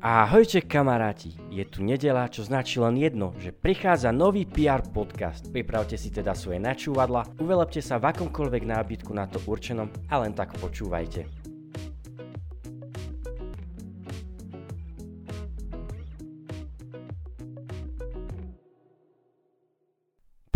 Ahojte kamaráti, je tu nedela, čo značí len jedno, že prichádza nový PR podcast. Pripravte si teda svoje načúvadla, uvelepte sa v akomkoľvek nábytku na to určenom a len tak počúvajte.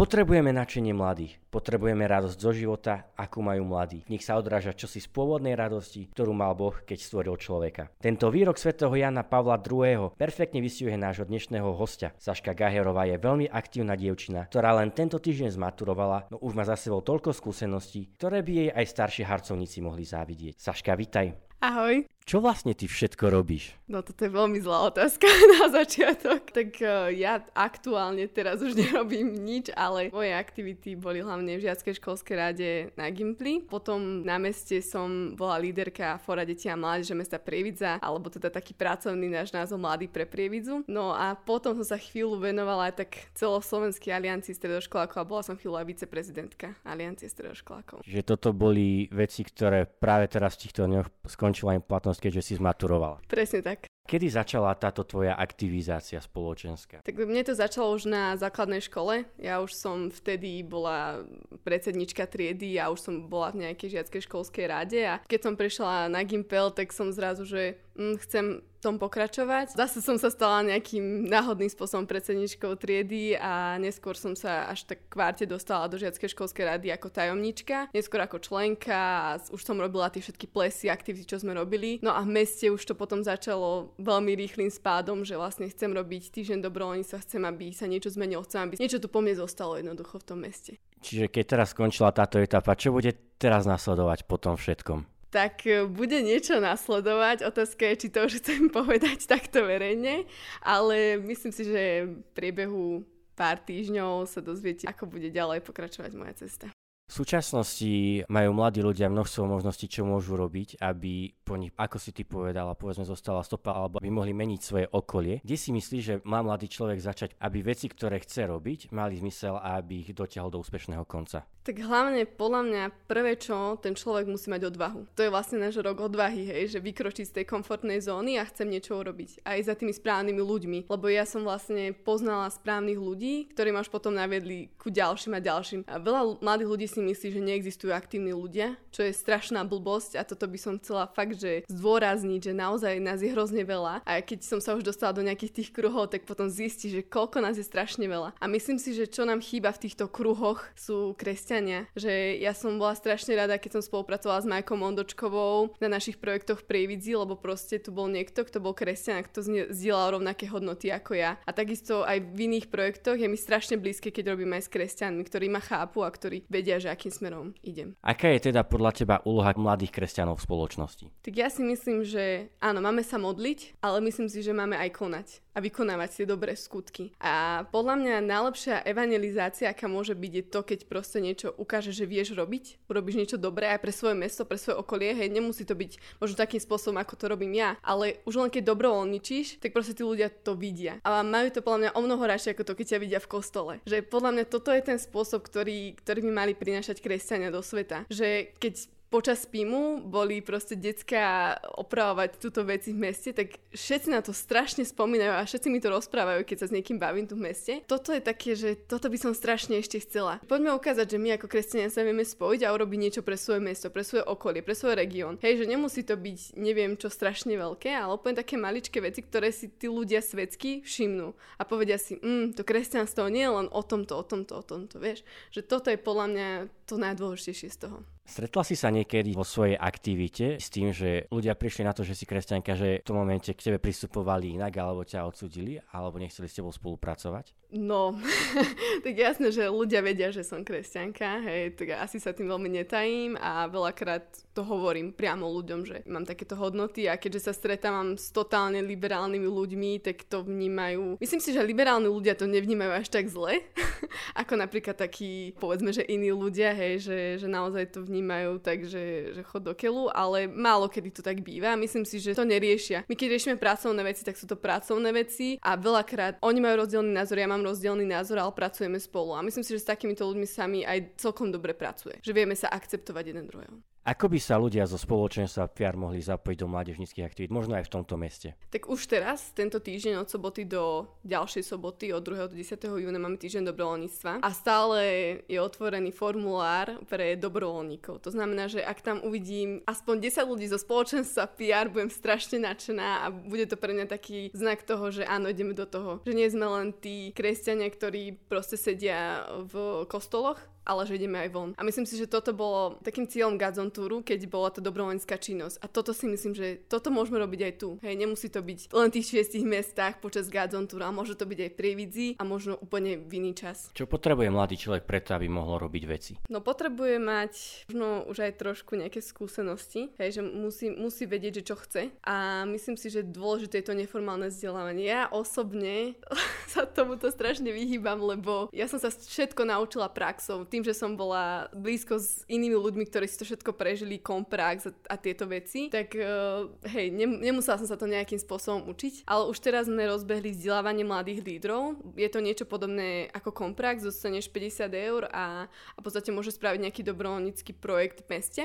Potrebujeme načenie mladých, potrebujeme radosť zo života, akú majú mladí. Nech sa odráža čosi z pôvodnej radosti, ktorú mal Boh, keď stvoril človeka. Tento výrok svätého Jana Pavla II. perfektne vystihuje nášho dnešného hostia. Saška Gaherová je veľmi aktívna dievčina, ktorá len tento týždeň zmaturovala, no už má za sebou toľko skúseností, ktoré by jej aj starší harcovníci mohli závidieť. Saška, vitaj. Ahoj. Čo vlastne ty všetko robíš? No toto je veľmi zlá otázka na začiatok. Tak uh, ja aktuálne teraz už nerobím nič, ale moje aktivity boli hlavne v žiackej školskej rade na Gimply. Potom na meste som bola líderka Fora deti a mládeže mesta Prievidza, alebo teda taký pracovný náš názov Mladý pre Prievidzu. No a potom som sa chvíľu venovala aj tak celoslovenskej aliancii stredoškolákov a bola som chvíľu aj viceprezidentka aliancie stredoškolákov. Že toto boli veci, ktoré práve teraz v týchto dňoch skončila im platnosť, keďže si zmaturovala. Presne tak. Kedy začala táto tvoja aktivizácia spoločenská? Tak mne to začalo už na základnej škole. Ja už som vtedy bola predsednička triedy a už som bola v nejakej žiackej školskej rade a keď som prišla na Gimpel, tak som zrazu, že chcem tom pokračovať. Zase som sa stala nejakým náhodným spôsobom predsedničkou triedy a neskôr som sa až tak kvárte dostala do žiackej školskej rady ako tajomnička, neskôr ako členka a už som robila tie všetky plesy, aktivity, čo sme robili. No a v meste už to potom začalo veľmi rýchlým spádom, že vlastne chcem robiť týždeň dobrovoľníctva, chcem, aby sa niečo zmenilo, chcem, aby niečo tu po mne zostalo jednoducho v tom meste. Čiže keď teraz skončila táto etapa, čo bude teraz nasledovať po tom všetkom? Tak e, bude niečo nasledovať. Otázka je, či to už chcem povedať takto verejne, ale myslím si, že v priebehu pár týždňov sa dozviete, ako bude ďalej pokračovať moja cesta. V súčasnosti majú mladí ľudia množstvo možností, čo môžu robiť, aby po nich, ako si ty povedala, povedzme zostala stopa, alebo aby mohli meniť svoje okolie. Kde si myslíš, že má mladý človek začať, aby veci, ktoré chce robiť, mali zmysel a aby ich dotiahol do úspešného konca? Tak hlavne podľa mňa prvé, čo ten človek musí mať odvahu. To je vlastne náš rok odvahy, hej, že vykročiť z tej komfortnej zóny a chcem niečo urobiť. Aj za tými správnymi ľuďmi. Lebo ja som vlastne poznala správnych ľudí, ktorí ma už potom naviedli ku ďalším a ďalším. A veľa mladých ľudí si myslí, že neexistujú aktívni ľudia, čo je strašná blbosť a toto by som chcela fakt, že zdôrazniť, že naozaj nás je hrozne veľa a keď som sa už dostala do nejakých tých kruhov, tak potom zistí, že koľko nás je strašne veľa. A myslím si, že čo nám chýba v týchto kruhoch sú kresťania, že ja som bola strašne rada, keď som spolupracovala s Majkom Mondočkovou na našich projektoch v Prievidzi, lebo proste tu bol niekto, kto bol kresťan, kto zdieľal rovnaké hodnoty ako ja. A takisto aj v iných projektoch je mi strašne blízke, keď robím aj s kresťanmi, ktorí ma chápu a ktorí vedia, že akým smerom idem. Aká je teda podľa teba úloha mladých kresťanov v spoločnosti? Tak ja si myslím, že áno, máme sa modliť, ale myslím si, že máme aj konať a vykonávať tie dobré skutky. A podľa mňa najlepšia evangelizácia, aká môže byť, je to, keď proste niečo ukáže, že vieš robiť, urobíš niečo dobré aj pre svoje mesto, pre svoje okolie, hej, nemusí to byť možno takým spôsobom, ako to robím ja, ale už len keď dobrovoľničíš, tak proste tí ľudia to vidia. A majú to podľa mňa o mnoho radšej ako to, keď ťa vidia v kostole. Že podľa mňa toto je ten spôsob, ktorý, ktorý by mali prinášať kresťania do sveta. Že keď počas PIMu boli proste detská opravovať túto veci v meste, tak všetci na to strašne spomínajú a všetci mi to rozprávajú, keď sa s niekým bavím tu v meste. Toto je také, že toto by som strašne ešte chcela. Poďme ukázať, že my ako kresťania sa vieme spojiť a urobiť niečo pre svoje mesto, pre svoje okolie, pre svoj región. Hej, že nemusí to byť neviem čo strašne veľké, ale úplne také maličké veci, ktoré si tí ľudia svetsky všimnú a povedia si, mm, to kresťanstvo nie je len o tomto, o tomto, o tomto, vieš. Že toto je podľa mňa to najdôležitejšie z toho. Stretla si sa niekedy vo svojej aktivite s tým, že ľudia prišli na to, že si kresťanka, že v tom momente k tebe pristupovali inak, alebo ťa odsudili, alebo nechceli s tebou spolupracovať? No, tak jasné, že ľudia vedia, že som kresťanka, hej, tak asi sa tým veľmi netajím a veľakrát to hovorím priamo ľuďom, že mám takéto hodnoty a keďže sa stretávam s totálne liberálnymi ľuďmi, tak to vnímajú. Myslím si, že liberálni ľudia to nevnímajú až tak zle, ako napríklad takí, povedzme, že iní ľudia, hej, že, že naozaj to vnímajú tak, že, že chod do keľu, ale málo kedy to tak býva. Myslím si, že to neriešia. My keď riešime pracovné veci, tak sú to pracovné veci a veľakrát oni majú rozdielný názor, ja mám rozdielný názor, ale pracujeme spolu. A myslím si, že s takýmito ľuďmi sami aj celkom dobre pracuje. Že vieme sa akceptovať jeden druhého. Ako by sa ľudia zo spoločenstva PR mohli zapojiť do mládežnických aktivít, možno aj v tomto meste? Tak už teraz, tento týždeň od soboty do ďalšej soboty, od 2. do 10. júna máme týždeň dobrovoľníctva a stále je otvorený formulár pre dobrovoľníkov. To znamená, že ak tam uvidím aspoň 10 ľudí zo spoločenstva PR, budem strašne nadšená a bude to pre mňa taký znak toho, že áno, ideme do toho. Že nie sme len tí kresťania, ktorí proste sedia v kostoloch, ale že ideme aj von. A myslím si, že toto bolo takým cieľom Gazon Touru, keď bola to dobrovoľnícka činnosť. A toto si myslím, že toto môžeme robiť aj tu. Hej, nemusí to byť len v tých šiestich mestách počas Gazon Touru, ale môže to byť aj v Prievidzi a možno úplne v iný čas. Čo potrebuje mladý človek preto, aby mohol robiť veci? No potrebuje mať možno už aj trošku nejaké skúsenosti, hej, že musí, musí vedieť, že čo chce. A myslím si, že dôležité je to neformálne vzdelávanie. Ja osobne sa tomuto strašne vyhýbam, lebo ja som sa všetko naučila praxou tým, že som bola blízko s inými ľuďmi, ktorí si to všetko prežili, komprax a, a tieto veci, tak uh, hej, ne, nemusela som sa to nejakým spôsobom učiť, ale už teraz sme rozbehli vzdelávanie mladých lídrov. Je to niečo podobné ako komprax, dostaneš 50 eur a, a v podstate môžeš spraviť nejaký dobrovoľnícky projekt v meste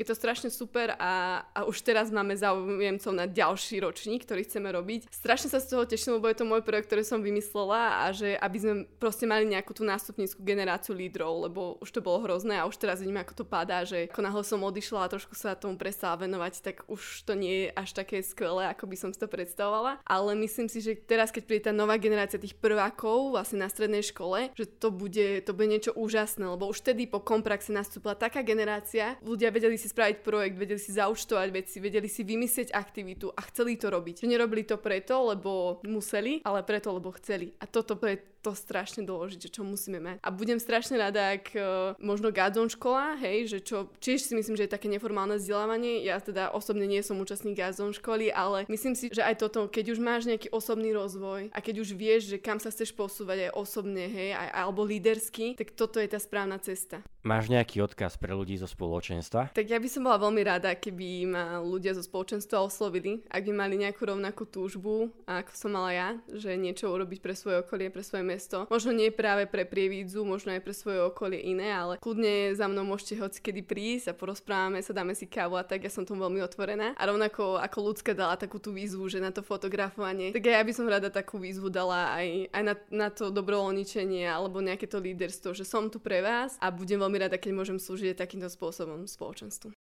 je to strašne super a, a už teraz máme záujemcov na ďalší ročník, ktorý chceme robiť. Strašne sa z toho teším, lebo je to môj projekt, ktorý som vymyslela a že aby sme proste mali nejakú tú nástupníckú generáciu lídrov, lebo už to bolo hrozné a už teraz vidím, ako to padá, že ako náhle som odišla a trošku sa tomu prestala venovať, tak už to nie je až také skvelé, ako by som si to predstavovala. Ale myslím si, že teraz, keď príde tá nová generácia tých prvákov vlastne na strednej škole, že to bude, to bude niečo úžasné, lebo už vtedy po kompraxe nastúpila taká generácia, ľudia vedeli si spraviť projekt, vedeli si zaučtovať veci, vedeli si vymyslieť aktivitu a chceli to robiť. Nerobili to preto, lebo museli, ale preto, lebo chceli. A toto je to strašne dôležité, čo musíme mať. A budem strašne rada, ak uh, možno Gazon škola, hej, že čo, tiež si myslím, že je také neformálne vzdelávanie. Ja teda osobne nie som účastník Gazon školy, ale myslím si, že aj toto, keď už máš nejaký osobný rozvoj a keď už vieš, že kam sa chceš posúvať aj osobne, hej, aj, alebo lídersky, tak toto je tá správna cesta. Máš nejaký odkaz pre ľudí zo spoločenstva? Tak ja by som bola veľmi rada, keby ma ľudia zo spoločenstva oslovili, ak by mali nejakú rovnakú túžbu, ako som mala ja, že niečo urobiť pre svoje okolie, pre svoje mesto. Možno nie práve pre Prievidzu, možno aj pre svoje okolie iné, ale kľudne za mnou môžete hoci kedy prísť a porozprávame sa, dáme si kávu a tak, ja som tomu veľmi otvorená. A rovnako ako ľudská dala takú tú výzvu, že na to fotografovanie, tak ja by som rada takú výzvu dala aj, aj na, na to dobrovoľničenie alebo nejaké to líderstvo, že som tu pre vás a budem veľmi rada, keď môžem slúžiť takýmto spôsobom spoločenstvu.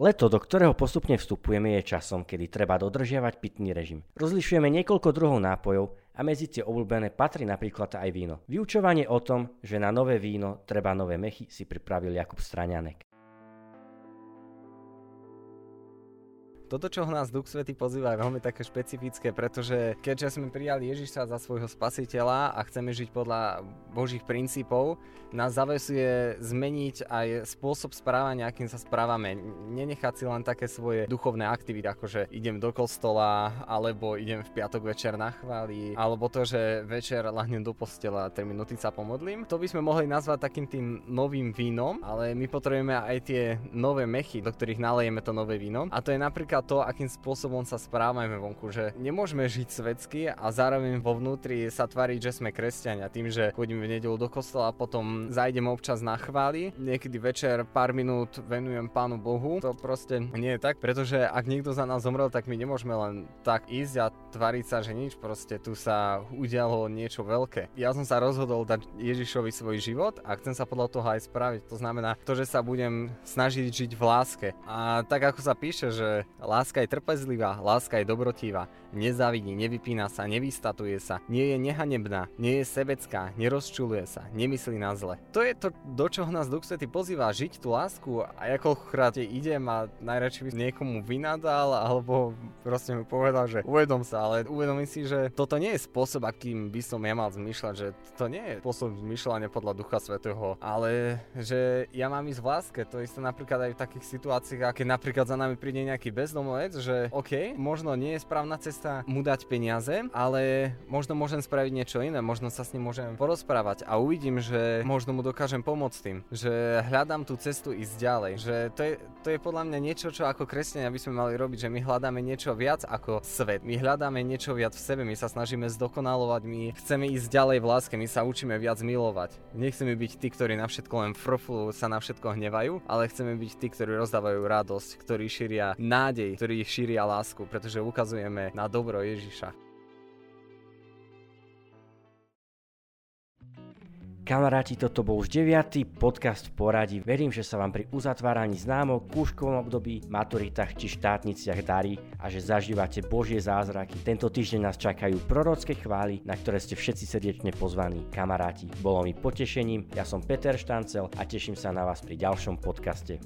Leto, do ktorého postupne vstupujeme, je časom, kedy treba dodržiavať pitný režim. Rozlišujeme niekoľko druhov nápojov a medzi tie obľúbené patrí napríklad aj víno. Vyučovanie o tom, že na nové víno treba nové mechy, si pripravil Jakub Straňanek. Toto, čo nás Duch Svety pozýva, je veľmi také špecifické, pretože keďže sme prijali Ježiša za svojho spasiteľa a chceme žiť podľa Božích princípov, nás zavesuje zmeniť aj spôsob správania, akým sa správame. Nenechať si len také svoje duchovné aktivity, ako že idem do kostola, alebo idem v piatok večer na chváli, alebo to, že večer lahnem do postela 3 minúty sa pomodlím. To by sme mohli nazvať takým tým novým vínom, ale my potrebujeme aj tie nové mechy, do ktorých nalejeme to nové víno. A to je napríklad to, akým spôsobom sa správame vonku, že nemôžeme žiť svetsky a zároveň vo vnútri sa tvariť, že sme kresťania tým, že chodím v nedelu do kostola a potom zajdem občas na chváli. Niekedy večer pár minút venujem Pánu Bohu. To proste nie je tak, pretože ak niekto za nás zomrel, tak my nemôžeme len tak ísť a tvariť sa, že nič, proste tu sa udialo niečo veľké. Ja som sa rozhodol dať Ježišovi svoj život a chcem sa podľa toho aj spraviť. To znamená to, že sa budem snažiť žiť v láske. A tak ako sa píše, že Láska je trpezlivá, láska je dobrotivá, nezávidí, nevypína sa, nevystatuje sa, nie je nehanebná, nie je sebecká, nerozčuluje sa, nemyslí na zle. To je to, do čoho nás Duch Svety pozýva, žiť tú lásku. A akokrát idem a najradšej by niekomu vynadal alebo proste mi povedal, že uvedom sa, ale uvedomím si, že toto nie je spôsob, akým by som ja mal zmýšľať, že to nie je spôsob zmýšľania podľa Ducha Svetého, ale že ja mám ísť v láske, to isté napríklad aj v takých situáciách, keď napríklad za nami príde nejaký bezdomný vec, že OK, možno nie je správna cesta mu dať peniaze, ale možno môžem spraviť niečo iné, možno sa s ním môžem porozprávať a uvidím, že možno mu dokážem pomôcť tým, že hľadám tú cestu ísť ďalej, že to je, to je podľa mňa niečo, čo ako kresťania by sme mali robiť, že my hľadáme niečo viac ako svet, my hľadáme niečo viac v sebe, my sa snažíme zdokonalovať, my chceme ísť ďalej v láske, my sa učíme viac milovať. Nechceme byť tí, ktorí na všetko len froflu sa na všetko hnevajú, ale chceme byť tí, ktorí rozdávajú radosť, ktorí šíria nádej, ktorí šíria lásku, pretože ukazujeme na dobro Ježiša. Kamaráti, toto bol už 9. podcast v poradí. Verím, že sa vám pri uzatváraní známok, kúškovom období, maturitách či štátniciach darí a že zažívate Božie zázraky. Tento týždeň nás čakajú prorocké chvály, na ktoré ste všetci srdečne pozvaní. Kamaráti, bolo mi potešením, ja som Peter Štancel a teším sa na vás pri ďalšom podcaste.